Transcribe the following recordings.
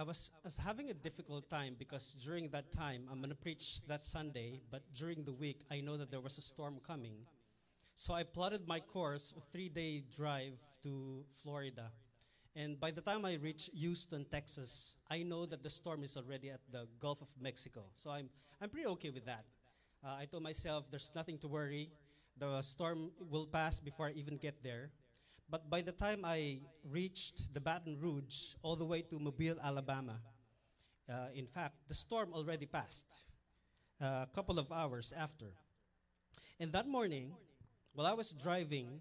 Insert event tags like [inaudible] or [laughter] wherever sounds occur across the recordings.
I was, I was having a difficult time because during that time, I'm going to preach that Sunday, but during the week, I know that there was a storm coming. So I plotted my course, a three day drive to Florida. And by the time I reach Houston, Texas, I know that the storm is already at the Gulf of Mexico. So I'm, I'm pretty okay with that. Uh, I told myself there's nothing to worry. The storm will pass before I even get there. But by the time I reached the Baton Rouge all the way to Mobile, Alabama, uh, in fact, the storm already passed uh, a couple of hours after. And that morning, while I was driving,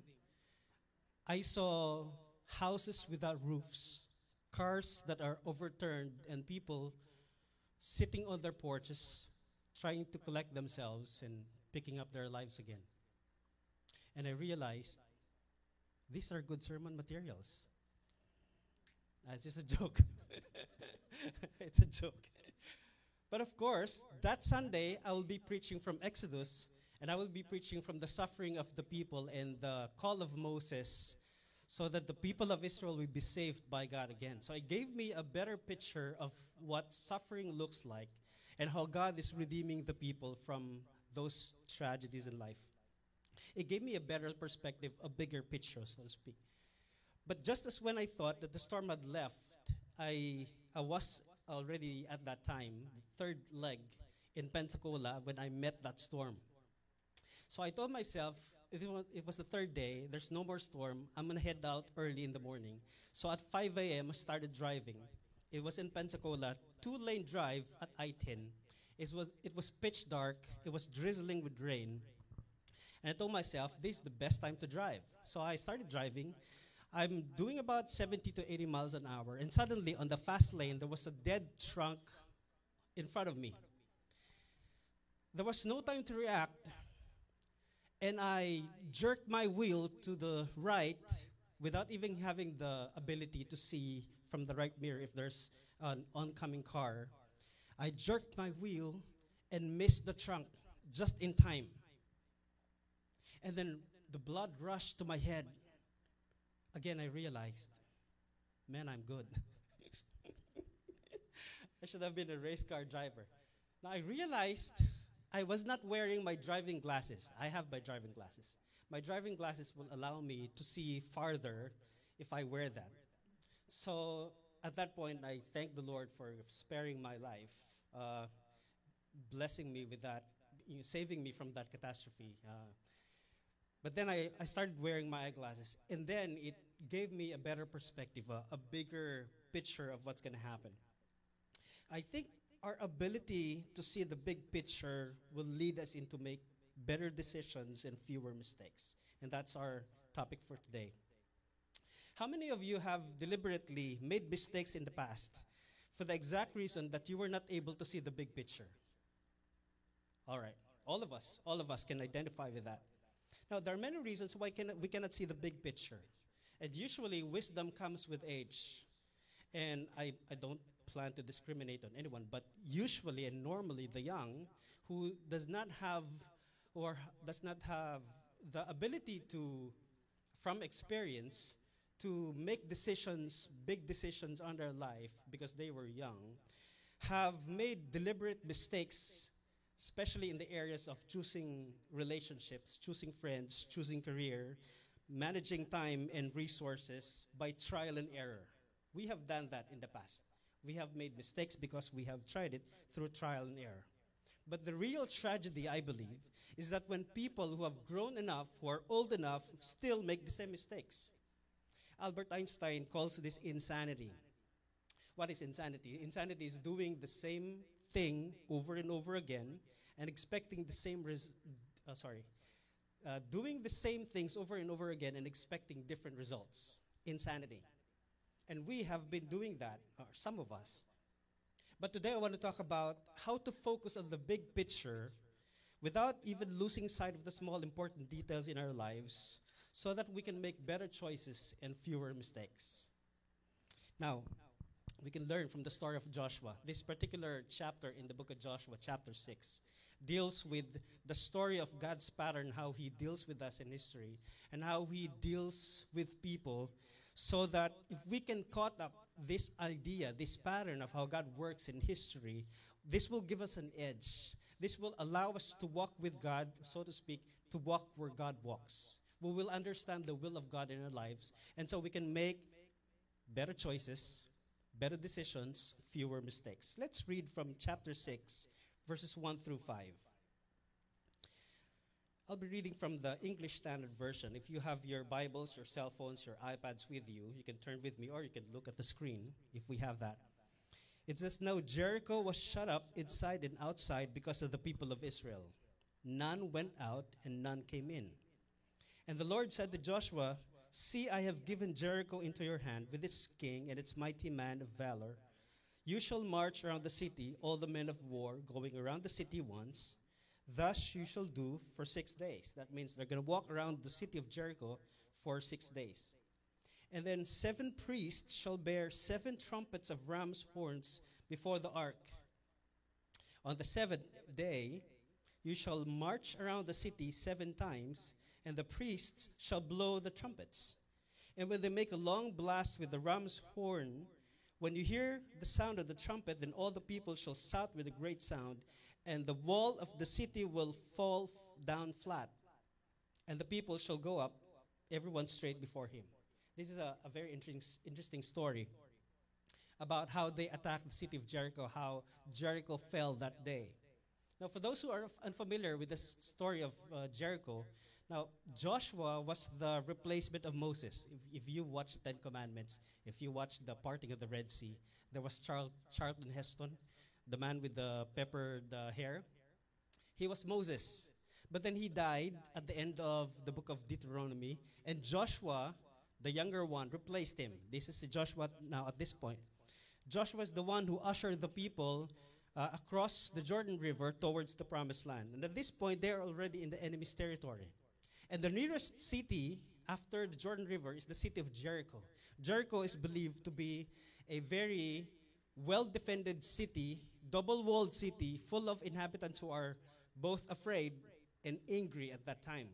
I saw houses without roofs, cars that are overturned, and people sitting on their porches trying to collect themselves and picking up their lives again. And I realized these are good sermon materials. Ah, That's just a joke. [laughs] it's a joke. But of course, that Sunday, I will be preaching from Exodus, and I will be preaching from the suffering of the people and the call of Moses, so that the people of Israel will be saved by God again. So it gave me a better picture of what suffering looks like and how God is redeeming the people from those tragedies in life. It gave me a better perspective, a bigger picture, so to speak. But just as when I thought that the storm had left, I, I was already at that time, third leg in Pensacola when I met that storm. So I told myself, it was, the third day, there's no more storm, I'm gonna head out early in the morning. So at 5 a.m., I started driving. It was in Pensacola, two lane drive at I 10. It was, it was pitch dark, it was drizzling with rain. And I told myself, this is the best time to drive. So I started driving. I'm doing about 70 to 80 miles an hour. And suddenly, on the fast lane, there was a dead trunk in front of me. There was no time to react. And I jerked my wheel to the right without even having the ability to see from the right mirror if there's an oncoming car. I jerked my wheel and missed the trunk just in time. And then the blood rushed to my head. Again, I realized, man, I'm good. [laughs] I should have been a race car driver. Now, I realized I was not wearing my driving glasses. I have my driving glasses. My driving glasses will allow me to see farther if I wear that. So at that point, I thank the Lord for sparing my life, uh, blessing me with that, you know, saving me from that catastrophe. Uh, but then I, I started wearing my eyeglasses, and then it gave me a better perspective, a, a bigger picture of what's going to happen. I think our ability to see the big picture will lead us into make better decisions and fewer mistakes. And that's our topic for today. How many of you have deliberately made mistakes in the past for the exact reason that you were not able to see the big picture? All right. All of us, all of us can identify with that. Now, there are many reasons why can, we cannot see the big picture. And usually, wisdom comes with age. And I, I don't plan to discriminate on anyone, but usually and normally, the young who does not have or does not have the ability to, from experience, to make decisions, big decisions on their life because they were young, have made deliberate mistakes especially in the areas of choosing relationships, choosing friends, choosing career, managing time and resources by trial and error. We have done that in the past. We have made mistakes because we have tried it through trial and error. But the real tragedy, I believe, is that when people who have grown enough, who are old enough, still make the same mistakes. Albert Einstein calls this insanity. What is insanity? Insanity is doing the same thing over and over again and expecting the same res- uh, sorry uh, doing the same things over and over again and expecting different results. Insanity. And we have been doing that or some of us. But today i want to talk about how to focus on the big picture without even losing sight of the small important details in our lives so that we can make better choices and fewer mistakes. Now we can learn from the story of Joshua. This particular chapter in the book of Joshua, chapter 6, deals with the story of God's pattern, how He deals with us in history, and how He deals with people so that if we can caught up this idea, this pattern of how God works in history, this will give us an edge. This will allow us to walk with God, so to speak, to walk where God walks. We will understand the will of God in our lives, and so we can make better choices, better decisions, fewer mistakes. Let's read from chapter 6, verses 1 through 5. I'll be reading from the English Standard Version. If you have your Bibles, your cell phones, your iPads with you, you can turn with me or you can look at the screen if we have that. It says, Now Jericho was shut up inside and outside because of the people of Israel. None went out and none came in. And the Lord said to Joshua, See, I have given Jericho into your hand with its king and its mighty man of valor. You shall march around the city, all the men of war, going around the city once Thus you shall do for six days. That means they're going to walk around the city of Jericho for six days. And then seven priests shall bear seven trumpets of ram's horns before the ark. On the seventh day, you shall march around the city seven times, and the priests shall blow the trumpets. And when they make a long blast with the ram's horn, when you hear the sound of the trumpet, then all the people shall shout with a great sound, and the wall of the city will fall down flat, and the people shall go up, everyone straight before him. This is a, a very interesting, interesting story about how they attacked the city of Jericho, how Jericho fell that day. Now, for those who are unfamiliar with the story of uh, Jericho, now Joshua was the replacement of Moses. If, if you watch the Ten Commandments, if you watch the parting of the Red Sea, there was Charl- Charlton Heston the man with the peppered uh, hair. He was Moses. But then he died at the end of the book of Deuteronomy, and Joshua, the younger one, replaced him. This is Joshua now at this point. Joshua is the one who ushered the people uh, across the Jordan River towards the promised land. And at this point, they are already in the enemy's territory. And the nearest city after the Jordan River is the city of Jericho. Jericho is believed to be a very well defended city double walled city full of inhabitants who are both afraid and angry at that time.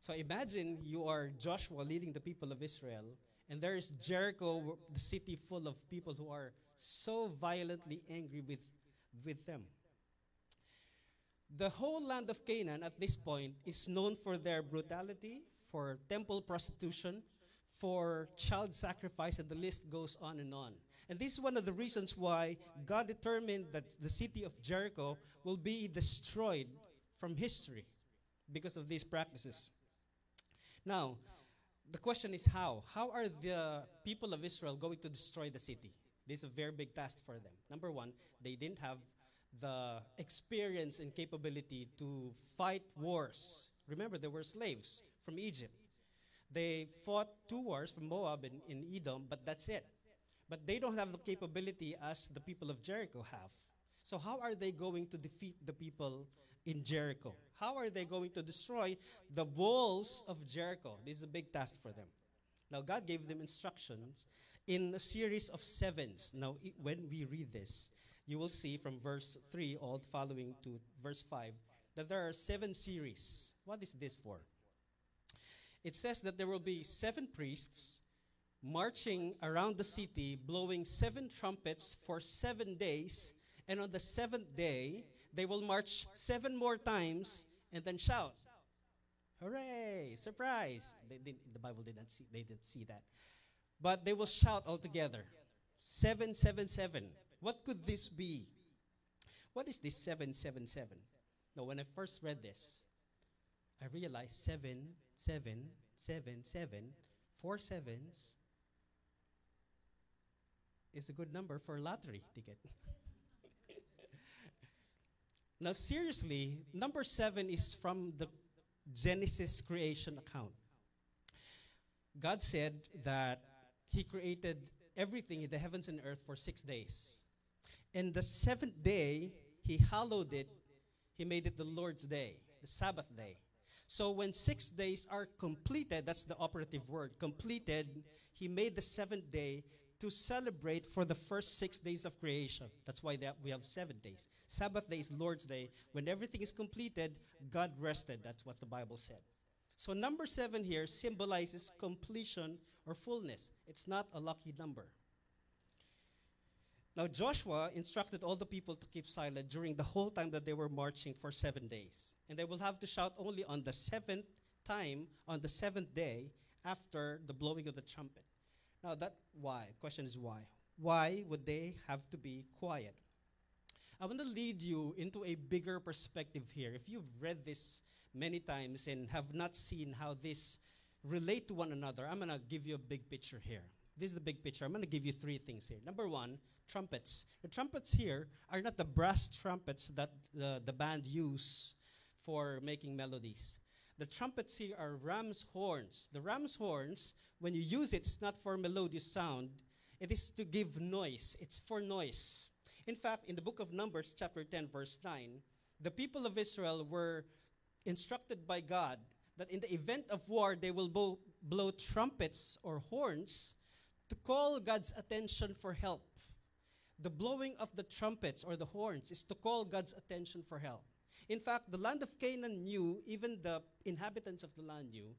So imagine you are Joshua leading the people of Israel, and there is Jericho, the city full of people who are so violently angry with, with them. The whole land of Canaan at this point is known for their brutality, for temple prostitution, for child sacrifice, and the list goes on and on. And this is one of the reasons why God determined that the city of Jericho will be destroyed from history because of these practices. Now, the question is how? How are the people of Israel going to destroy the city? This is a very big task for them. Number one, they didn't have the experience and capability to fight wars. Remember, they were slaves from Egypt. They fought two wars from Moab and in Edom, but that's it. But they don't have the capability as the people of Jericho have. So, how are they going to defeat the people in Jericho? How are they going to destroy the walls of Jericho? This is a big task for them. Now, God gave them instructions in a series of sevens. Now, when we read this, you will see from verse 3 all following to verse 5 that there are seven series. What is this for? It says that there will be seven priests marching around the city, blowing seven trumpets for seven days. And on the seventh day, they will march seven more times and then shout. Hooray! Surprise! They, they, the Bible did not see, they didn't see that. But they will shout all together. Seven, seven, seven. What could this be? What is this seven, seven, seven? Now, when I first read this, I realized seven, seven, seven, seven, four sevens is a good number for a lottery ticket. [laughs] now, seriously, number seven is from the Genesis creation account. God said that He created everything in the heavens and earth for six days. And the seventh day, He hallowed it, He made it the Lord's day, the Sabbath day. So when six days are completed, that's the operative word, completed, He made the seventh day to celebrate for the first six days of creation. That's why we have seven days. Sabbath day is Lord's day. When everything is completed, God rested. That's what the Bible said. So number seven here symbolizes completion or fullness. It's not a lucky number. Now Joshua instructed all the people to keep silent during the whole time that they were marching for seven days. And they will have to shout only on the seventh time, on the seventh day, after the blowing of the trumpet. Now that why? Question is why? Why would they have to be quiet? I want to lead you into a bigger perspective here. If you've read this many times and have not seen how this relate to one another, I'm going to give you a big picture here. This is the big picture. I'm going to give you three things here. Number one, trumpets. The trumpets here are not the brass trumpets that the, the band use for making melodies. The trumpets here are ram's horns. The ram's horns, when you use it, it's not for melodious sound, it is to give noise. It's for noise. In fact, in the book of Numbers, chapter 10, verse 9, the people of Israel were instructed by God that in the event of war, they will bo- blow trumpets or horns to call God's attention for help. The blowing of the trumpets or the horns is to call God's attention for help. In fact, the land of Canaan knew, even the inhabitants of the land knew,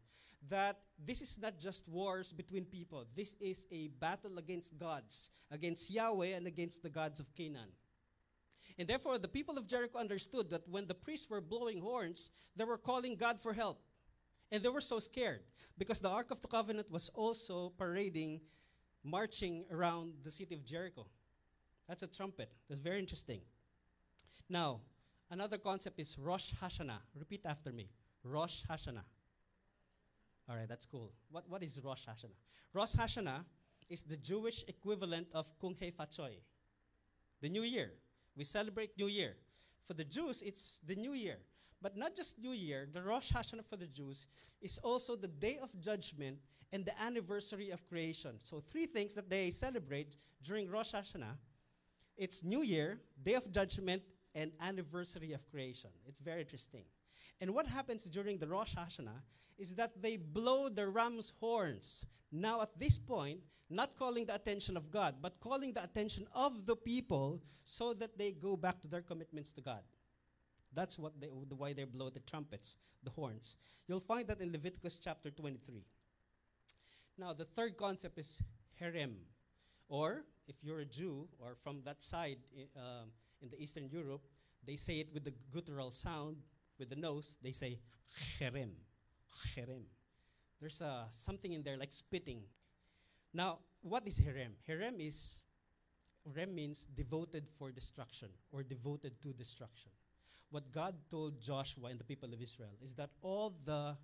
that this is not just wars between people. This is a battle against gods, against Yahweh and against the gods of Canaan. And therefore, the people of Jericho understood that when the priests were blowing horns, they were calling God for help. And they were so scared because the Ark of the Covenant was also parading, marching around the city of Jericho. That's a trumpet. That's very interesting. Now, another concept is Rosh Hashanah. Repeat after me Rosh Hashanah. All right, that's cool. What, what is Rosh Hashanah? Rosh Hashanah is the Jewish equivalent of Kung Hei Choi, the New Year. We celebrate New Year. For the Jews, it's the New Year. But not just New Year, the Rosh Hashanah for the Jews is also the Day of Judgment and the anniversary of creation. So, three things that they celebrate during Rosh Hashanah it's New Year, Day of Judgment, and anniversary of creation. It's very interesting. And what happens during the Rosh Hashanah is that they blow the ram's horns. Now, at this point, not calling the attention of God, but calling the attention of the people so that they go back to their commitments to God. That's what they, the, why they blow the trumpets, the horns. You'll find that in Leviticus chapter 23. Now, the third concept is harem, or if you're a Jew or from that side uh, in the Eastern Europe, they say it with the guttural sound, with the nose, they say herem, herem. There's uh, something in there like spitting. Now, what is herem? Herem is, herem means devoted for destruction or devoted to destruction. What God told Joshua and the people of Israel is that all the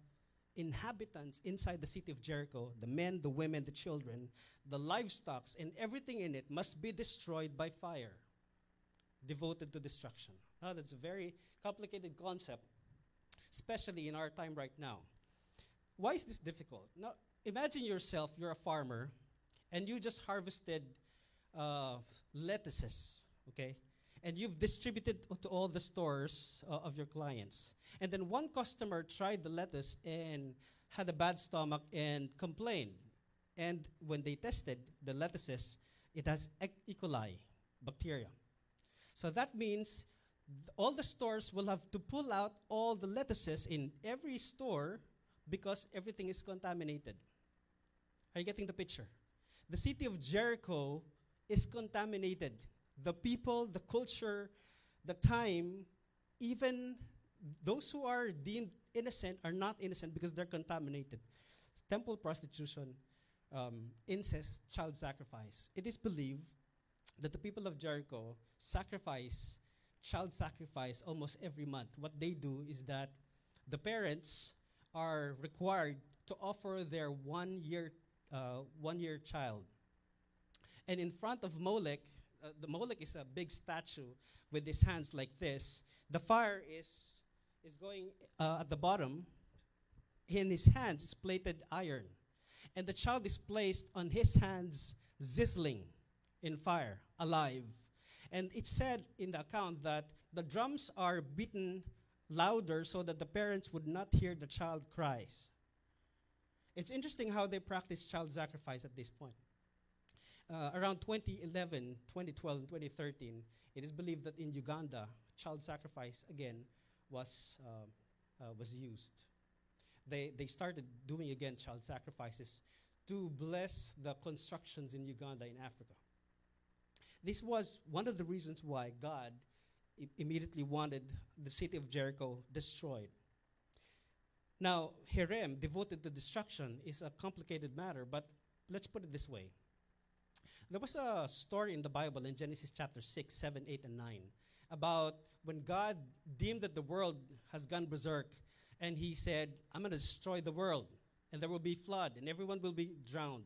inhabitants inside the city of Jericho, the men, the women, the children, the livestock, and everything in it must be destroyed by fire, devoted to destruction. Now, that's a very complicated concept, especially in our time right now. Why is this difficult? Now, imagine yourself, you're a farmer, and you just harvested uh, lettuces, okay? And you've distributed to all the stores uh, of your clients. And then one customer tried the lettuce and had a bad stomach and complained. And when they tested the lettuces, it has E. coli bacteria. So that means all the stores will have to pull out all the lettuces in every store because everything is contaminated. Are you getting the picture? The city of Jericho is contaminated. The people, the culture, the time, even those who are deemed innocent are not innocent because they're contaminated. Temple prostitution, um, incest, child sacrifice. It is believed that the people of Jericho sacrifice, child sacrifice almost every month. What they do is that the parents are required to offer their one year, uh, one year child. And in front of Molech, uh, the Molech is a big statue with his hands like this. The fire is is going uh, at the bottom. In his hands is plated iron, and the child is placed on his hands, sizzling in fire, alive. And it said in the account that the drums are beaten louder so that the parents would not hear the child cries. It's interesting how they practice child sacrifice at this point. Uh, around 2011, 2012, and 2013, it is believed that in Uganda, child sacrifice again was, uh, uh, was used. they, they started doing again child sacrifices to bless the constructions in Uganda in Africa. This was one of the reasons why God immediately wanted the city of Jericho destroyed. Now, herem, devoted to destruction, is a complicated matter, but let's put it this way. There was a story in the Bible in Genesis chapter 6, 7, 8, and 9 about when God deemed that the world has gone berserk and he said, I'm going to destroy the world and there will be flood and everyone will be drowned.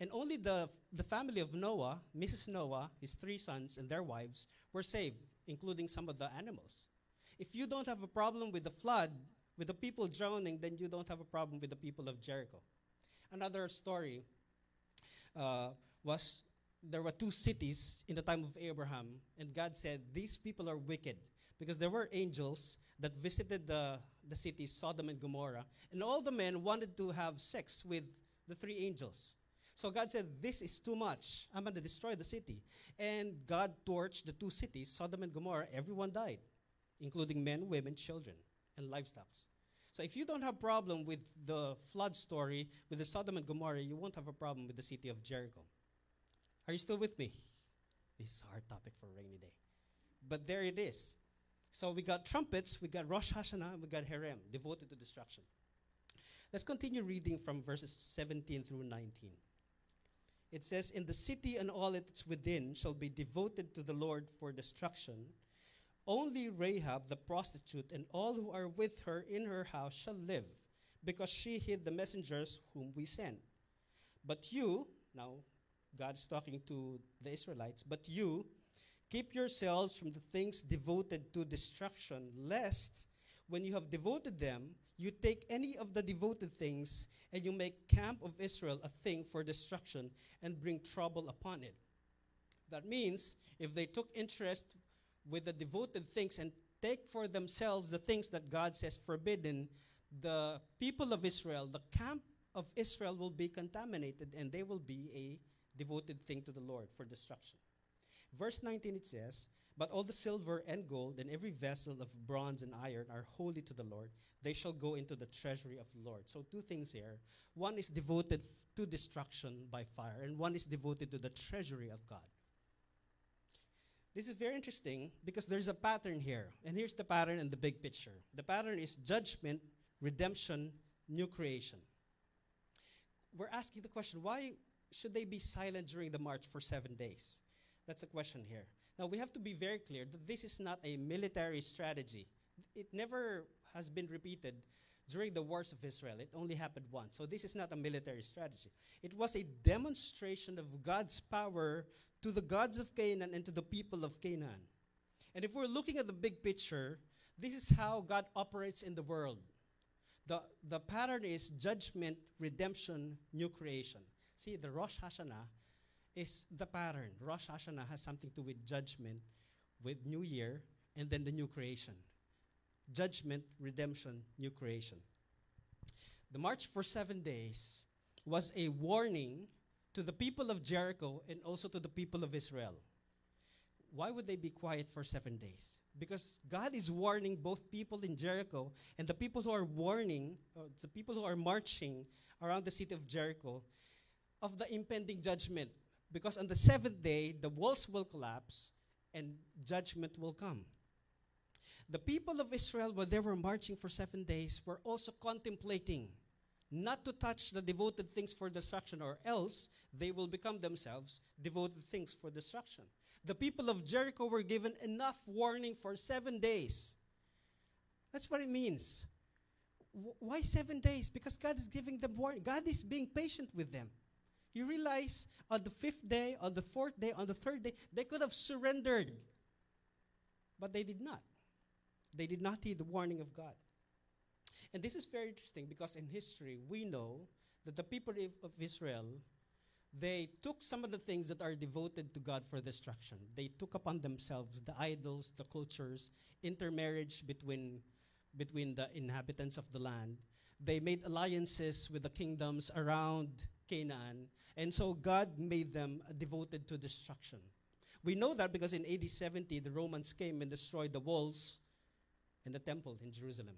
And only the, the family of Noah, Mrs. Noah, his three sons, and their wives were saved, including some of the animals. If you don't have a problem with the flood, with the people drowning, then you don't have a problem with the people of Jericho. Another story uh, was there were two cities in the time of Abraham, and God said, These people are wicked because there were angels that visited the, the cities, Sodom and Gomorrah, and all the men wanted to have sex with the three angels. So God said, This is too much. I'm going to destroy the city. And God torched the two cities, Sodom and Gomorrah. Everyone died, including men, women, children, and livestock. So if you don't have a problem with the flood story, with the Sodom and Gomorrah, you won't have a problem with the city of Jericho. Are you still with me? This is a hard topic for a rainy day. But there it is. So we got trumpets, we got Rosh Hashanah, we got Herem, devoted to destruction. Let's continue reading from verses 17 through 19. It says, In the city and all its within shall be devoted to the Lord for destruction. Only Rahab the prostitute and all who are with her in her house shall live, because she hid the messengers whom we sent. But you, now God's talking to the Israelites, but you keep yourselves from the things devoted to destruction, lest when you have devoted them, you take any of the devoted things and you make camp of Israel a thing for destruction and bring trouble upon it. That means if they took interest with the devoted things and take for themselves the things that God says forbidden, the people of Israel, the camp of Israel will be contaminated and they will be a devoted thing to the Lord for destruction. Verse 19 it says, But all the silver and gold and every vessel of bronze and iron are holy to the Lord. They shall go into the treasury of the Lord. So, two things here. One is devoted to destruction by fire, and one is devoted to the treasury of God. This is very interesting because there's a pattern here. And here's the pattern in the big picture the pattern is judgment, redemption, new creation. We're asking the question why should they be silent during the march for seven days? That's a question here. Now, we have to be very clear that this is not a military strategy. It never has been repeated during the wars of Israel. It only happened once. So, this is not a military strategy. It was a demonstration of God's power to the gods of Canaan and to the people of Canaan. And if we're looking at the big picture, this is how God operates in the world. The, the pattern is judgment, redemption, new creation. See, the Rosh Hashanah is the pattern. Rosh Hashanah has something to do with judgment, with New Year, and then the new creation. Judgment, redemption, new creation. The march for seven days was a warning to the people of Jericho and also to the people of Israel. Why would they be quiet for seven days? Because God is warning both people in Jericho and the people who are warning, uh, the people who are marching around the city of Jericho, of the impending judgment. Because on the seventh day, the walls will collapse and judgment will come. The people of Israel, while they were marching for seven days, were also contemplating not to touch the devoted things for destruction, or else they will become themselves devoted things for destruction. The people of Jericho were given enough warning for seven days. That's what it means. W- why seven days? Because God is giving them warning. God is being patient with them. You realize on the fifth day, on the fourth day, on the third day, they could have surrendered. But they did not. They did not heed the warning of God. And this is very interesting because in history, we know that the people of- Israel, they took some of the things that are devoted to God for destruction. They took upon themselves the idols, the cultures, intermarriage between, between the inhabitants of the land. They made alliances with the kingdoms around Canaan. And so God made them devoted to destruction. We know that because in AD 70, the Romans came and destroyed the walls and the temple in Jerusalem.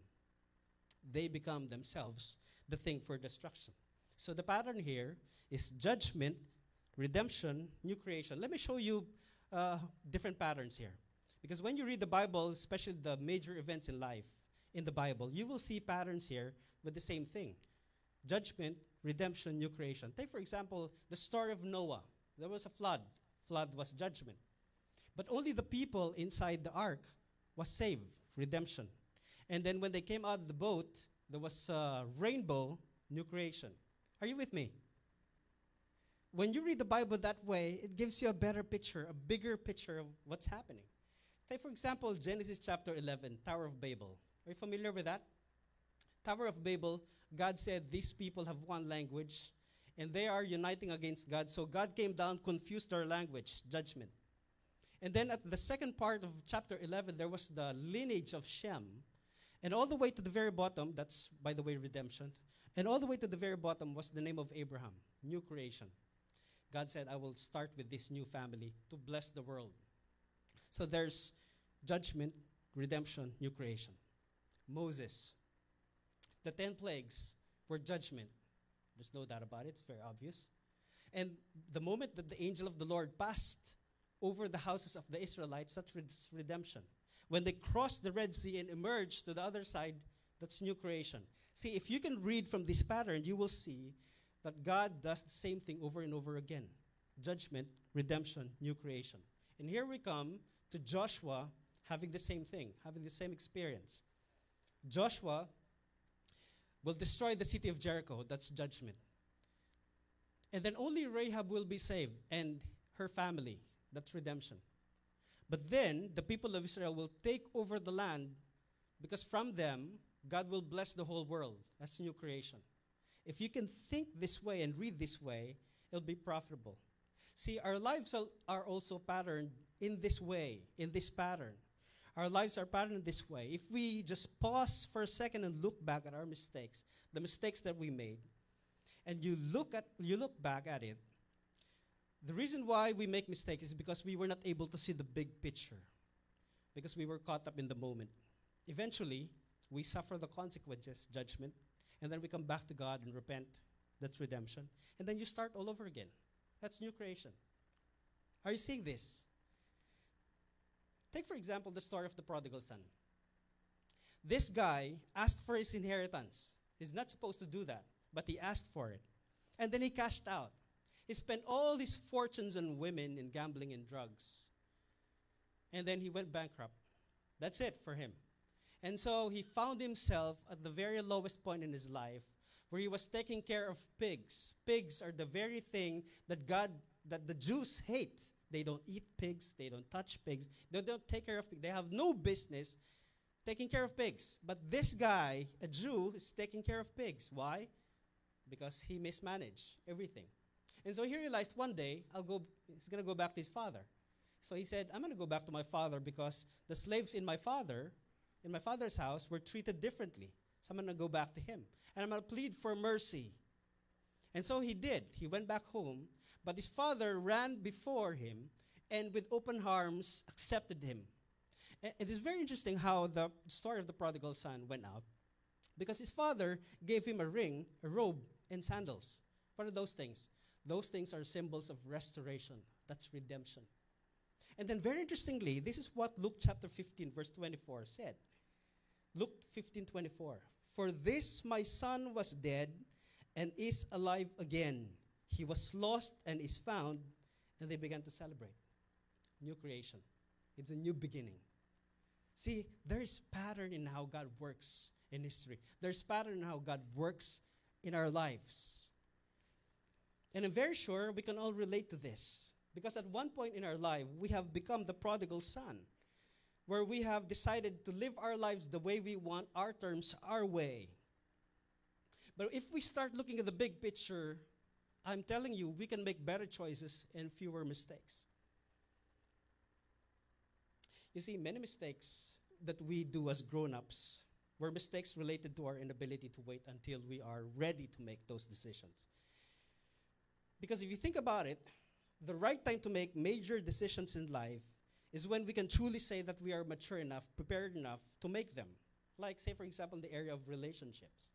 they become themselves the thing for destruction. So the pattern here is judgment, redemption, new creation. Let me show you uh, different patterns here. Because when you read the Bible, especially the major events in life in the Bible, you will see patterns here with the same thing judgment, redemption, new creation. Take, for example, the story of Noah. There was a flood, flood was judgment. But only the people inside the ark was saved, redemption. And then when they came out of the boat, there was a rainbow, new creation. Are you with me? When you read the Bible that way, it gives you a better picture, a bigger picture of what's happening. Take, for example, Genesis chapter 11, Tower of Babel. Are you familiar with that? Tower of Babel, God said these people have one language and they are uniting against God. So God came down, confused their language, judgment. And then at the second part of chapter 11, there was the lineage of Shem. And all the way to the very bottom, that's, by the way, redemption. And all the way to the very bottom was the name of Abraham, new creation. God said, I will start with this new family to bless the world. So there's judgment, redemption, new creation. Moses. The ten plagues were judgment. There's no doubt about it, it's very obvious. And the moment that the angel of the Lord passed over the houses of the Israelites, that's redemption. When they crossed the Red Sea and emerged to the other side, that's new creation. See, if you can read from this pattern, you will see that God does the same thing over and over again judgment, redemption, new creation. And here we come to Joshua having the same thing, having the same experience. Joshua will destroy the city of Jericho, that's judgment. And then only Rahab will be saved and her family, that's redemption. But then the people of Israel will take over the land because from them, God will bless the whole world. That's new creation. If you can think this way and read this way, it'll be profitable. See, our lives are also patterned in this way, in this pattern. Our lives are patterned this way. If we just pause for a second and look back at our mistakes, the mistakes that we made, and you look at you look back at it, the reason why we make mistakes is because we were not able to see the big picture. Because we were caught up in the moment. Eventually, we suffer the consequences, judgment, and then we come back to God and repent. That's redemption. And then you start all over again. That's new creation. Are you seeing this? Take, for example, the story of the prodigal son. This guy asked for his inheritance. He's not supposed to do that, but he asked for it. And then he cashed out. He spent all his fortunes on women and gambling and drugs. And then he went bankrupt. That's it for him. And so he found himself at the very lowest point in his life where he was taking care of pigs. Pigs are the very thing that God, that the Jews hate. They don't eat pigs, they don't touch pigs, they don't take care of pigs. They have no business taking care of pigs. But this guy, a Jew, is taking care of pigs. Why? Because he mismanaged everything. And so he realized one day, I'll go, he's going to go back to his father. So he said, I'm going to go back to my father because the slaves in my father, in my father's house, were treated differently. So I'm going to go back to him. And I'm going to plead for mercy. And so he did. He went back home, but his father ran before him and with open arms accepted him. It is very interesting how the story of the prodigal son went out because his father gave him a ring, a robe, and sandals. What are those things? Those things are symbols of restoration. That's redemption. And then, very interestingly, this is what Luke chapter 15, verse 24 said. Luke 15, 24. For this my son was dead and is alive again. He was lost and is found, and they began to celebrate. New creation. It's a new beginning. See, there's pattern in how God works in history. There's pattern in how God works in our lives. And I'm very sure we can all relate to this. Because at one point in our life, we have become the prodigal son, where we have decided to live our lives the way we want, our terms, our way. But if we start looking at the big picture, I'm telling you, we can make better choices and fewer mistakes. You see, many mistakes that we do as grown ups were mistakes related to our inability to wait until we are ready to make those decisions. Because if you think about it, the right time to make major decisions in life is when we can truly say that we are mature enough, prepared enough to make them. Like, say, for example, the area of relationships.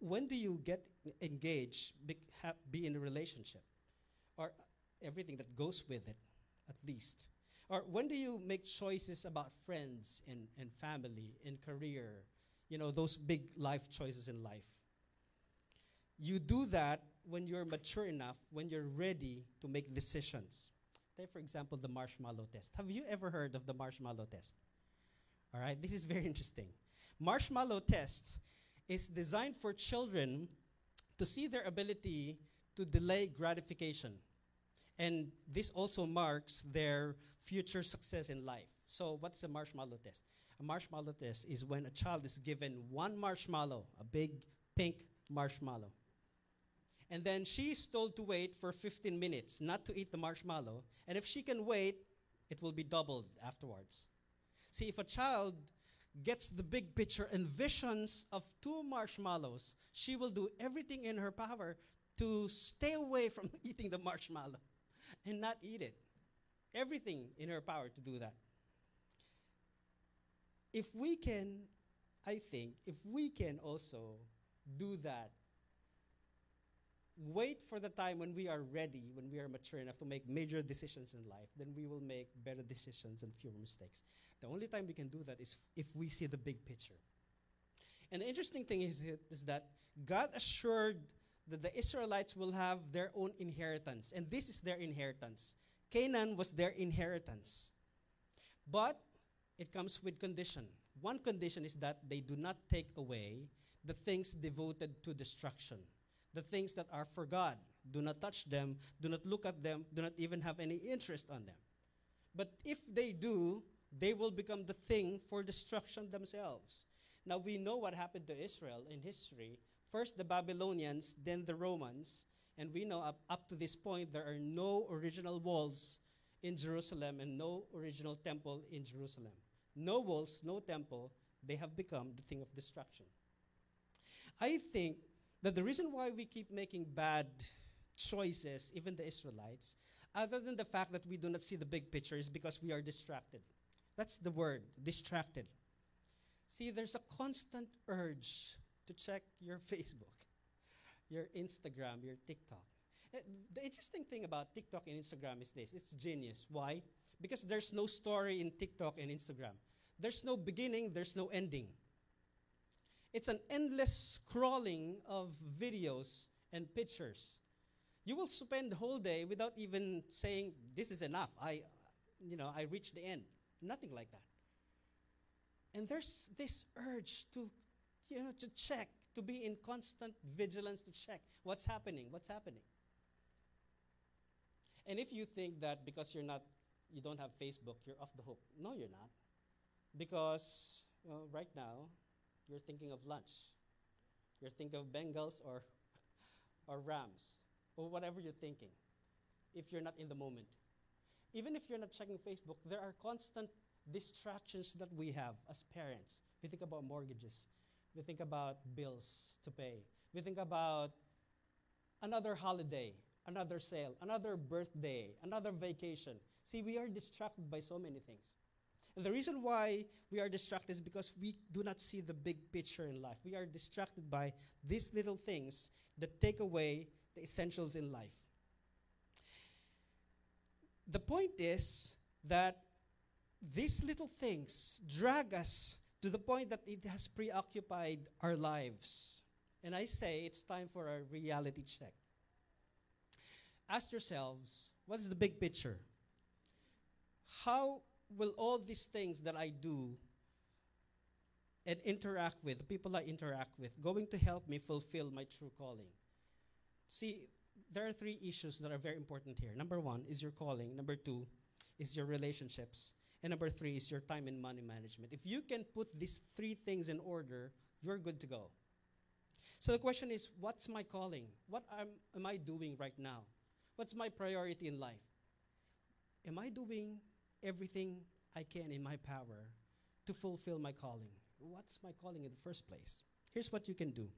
When do you get engaged, be, ha- be in a relationship? Or everything that goes with it, at least. Or when do you make choices about friends and, and family and career? You know, those big life choices in life. You do that when you're mature enough, when you're ready to make decisions. Take, for example, the marshmallow test. Have you ever heard of the marshmallow test? All right, this is very interesting. Marshmallow test is designed for children to see their ability to delay gratification. And this also marks their future success in life. So, what's a marshmallow test? A marshmallow test is when a child is given one marshmallow, a big pink marshmallow. And then she's told to wait for 15 minutes, not to eat the marshmallow. And if she can wait, it will be doubled afterwards. See, if a child gets the big picture and visions of two marshmallows, she will do everything in her power to stay away from [laughs] eating the marshmallow and not eat it. Everything in her power to do that. If we can, I think, if we can also do that, wait for the time when we are ready, when we are mature enough to make major decisions in life, then we will make better decisions and fewer mistakes. The only time we can do that is if we see the big picture. And the interesting thing is, is that God assured that the Israelites will have their own inheritance, and this is their inheritance. Canaan was their inheritance. But it comes with condition. One condition is that they do not take away the things devoted to destruction, the things that are for God. Do not touch them, do not look at them, do not even have any interest on them. But if they do, they will become the thing for destruction themselves. Now we know what happened to Israel in history. First the Babylonians, then the Romans, and we know up, up to this point there are no original walls in Jerusalem and no original temple in Jerusalem. No walls, no temple, they have become the thing of destruction. I think that the reason why we keep making bad choices, even the Israelites, other than the fact that we do not see the big picture, is because we are distracted. That's the word, distracted. See, there's a constant urge to check your [laughs] Facebook, your Instagram, your TikTok. Uh, The interesting thing about TikTok and Instagram is this it's genius. Why? Because there's no story in TikTok and Instagram. There's no beginning, there's no ending. It's an endless scrolling of videos and pictures. You will spend the whole day without even saying, This is enough. I, you know, I reached the end. Nothing like that. And there's this urge to, you know, to check, to be in constant vigilance to check what's happening, what's happening. And if you think that because you're not, you don't have Facebook, you're off the hook. No, you're not. Because well, right now, you're thinking of lunch. You're thinking of Bengals or, [laughs] or Rams, or whatever you're thinking, if you're not in the moment. Even if you're not checking Facebook, there are constant distractions that we have as parents. We think about mortgages, we think about bills to pay, we think about another holiday, another sale, another birthday, another vacation. See, we are distracted by so many things. And the reason why we are distracted is because we do not see the big picture in life. We are distracted by these little things that take away the essentials in life. The point is that these little things drag us to the point that it has preoccupied our lives. And I say it's time for a reality check. Ask yourselves what is the big picture? How will all these things that I do and interact with, the people I interact with, going to help me fulfill my true calling? See, there are three issues that are very important here. Number one is your calling, number two is your relationships, and number three is your time and money management. If you can put these three things in order, you're good to go. So the question is what's my calling? What am, am I doing right now? What's my priority in life? Am I doing everything I can in my power to fulfill my calling? What's my calling in the first place? Here's what you can do.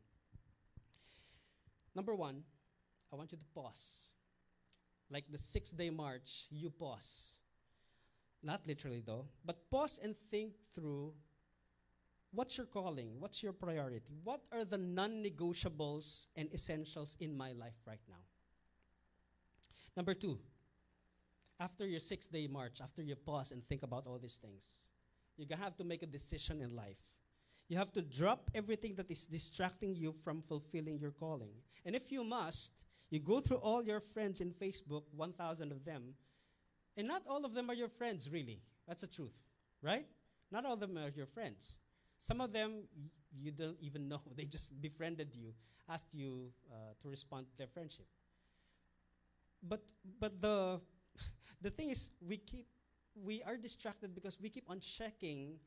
Number one, I want you to pause. Like the six day march, you pause. Not literally though, but pause and think through What's your calling? What's your priority? What are the non negotiables and essentials in my life right now? Number two, after your six day march, after you pause and think about all these things, you're to have to make a decision in life. You have to drop everything that is distracting you from fulfilling your calling. And if you must, you go through all your friends in Facebook, 1,000 of them, and not all of them are your friends, really. That's the truth, right? Not all of them are your friends. Some of them you don't even [laughs] know. They just befriended you, asked you uh, to respond to their friendship. But but the [laughs] the thing is, we keep we are distracted because we keep on checking.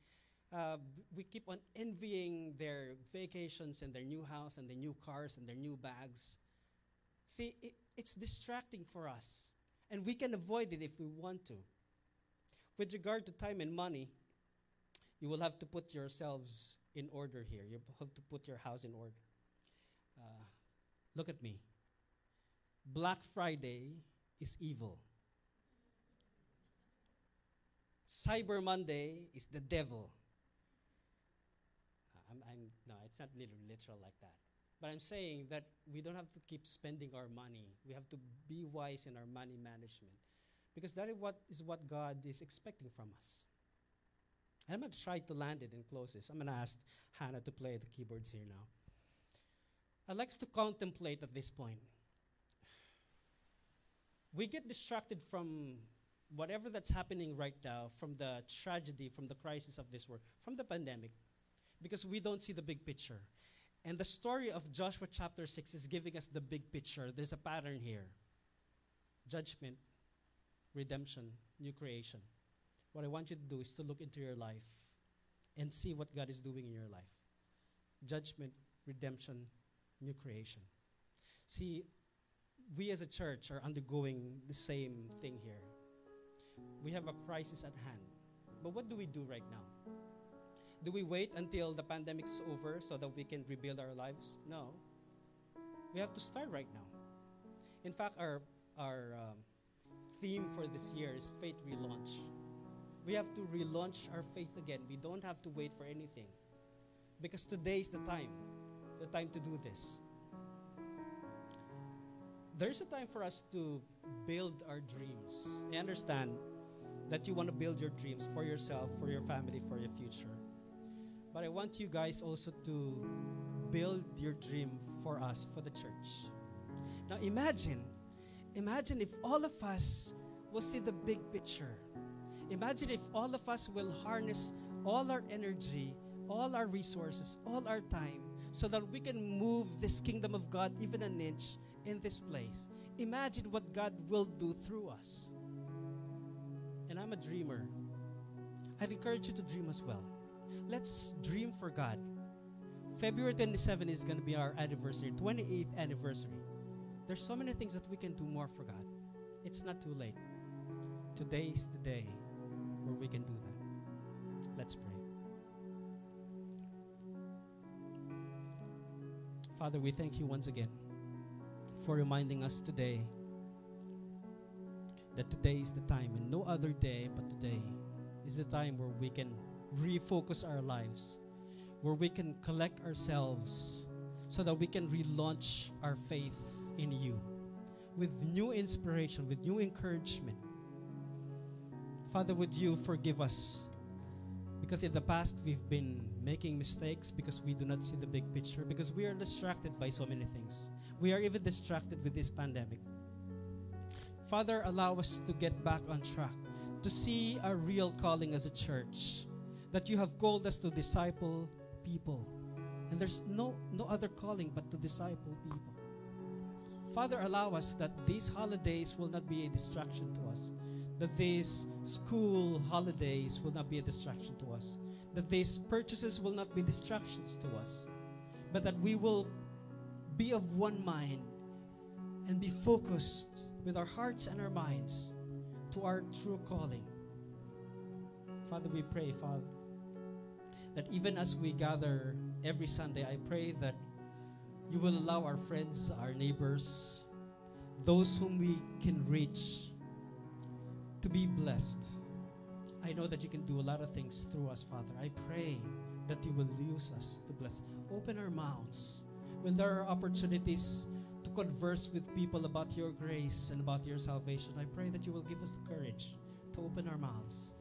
Uh, we keep on envying their vacations and their new house and their new cars and their new bags. See, it, it's distracting for us, and we can avoid it if we want to. With regard to time and money, you will have to put yourselves in order here. You have to put your house in order. Uh, look at me. Black Friday is evil. Cyber Monday is the devil. I'm, I'm, no, it's not liter- literal like that. But I'm saying that we don't have to keep spending our money. We have to be wise in our money management. Because that is what, is what God is expecting from us. I'm going to try to land it and close this. I'm going to ask Hannah to play the keyboards here now. I'd like to contemplate at this point. We get distracted from whatever that's happening right now, from the tragedy, from the crisis of this world, from the pandemic, because we don't see the big picture. And the story of Joshua chapter 6 is giving us the big picture. There's a pattern here judgment, redemption, new creation. What I want you to do is to look into your life and see what God is doing in your life judgment, redemption, new creation. See, we as a church are undergoing the same thing here. We have a crisis at hand. But what do we do right now? Do we wait until the pandemic's over so that we can rebuild our lives? No. We have to start right now. In fact, our, our um, theme for this year is Faith Relaunch. We have to relaunch our faith again. We don't have to wait for anything. Because today is the time, the time to do this. There's a time for us to build our dreams. I understand that you want to build your dreams for yourself, for your family, for your future. But I want you guys also to build your dream for us, for the church. Now imagine, imagine if all of us will see the big picture. Imagine if all of us will harness all our energy, all our resources, all our time, so that we can move this kingdom of God even an inch in this place. Imagine what God will do through us. And I'm a dreamer. I'd encourage you to dream as well. Let's dream for God. February 27 is going to be our anniversary, 28th anniversary. There's so many things that we can do more for God. It's not too late. Today is the day where we can do that. Let's pray. Father, we thank you once again for reminding us today that today is the time and no other day but today is the time where we can refocus our lives, where we can collect ourselves so that we can relaunch our faith in you with new inspiration, with new encouragement. Father, would you forgive us? Because in the past we've been making mistakes because we do not see the big picture, because we are distracted by so many things. We are even distracted with this pandemic. Father, allow us to get back on track, to see our real calling as a church, that you have called us to disciple people. And there's no, no other calling but to disciple people. Father, allow us that these holidays will not be a distraction to us, that these school holidays will not be a distraction to us, that these purchases will not be distractions to us, but that we will be of one mind and be focused with our hearts and our minds to our true calling. Father, we pray, Father, that even as we gather every Sunday, I pray that you will allow our friends, our neighbors, those whom we can reach to be blessed. I know that you can do a lot of things through us, Father. I pray that you will use us to bless. Open our mouths when there are opportunities to converse with people about your grace and about your salvation. I pray that you will give us the courage to open our mouths.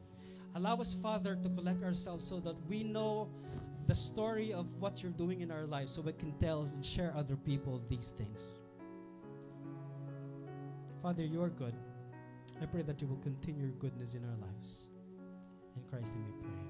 Allow us, Father, to collect ourselves so that we know the story of what you're doing in our lives so we can tell and share other people these things. Father, you are good. I pray that you will continue your goodness in our lives. In Christ's name we pray.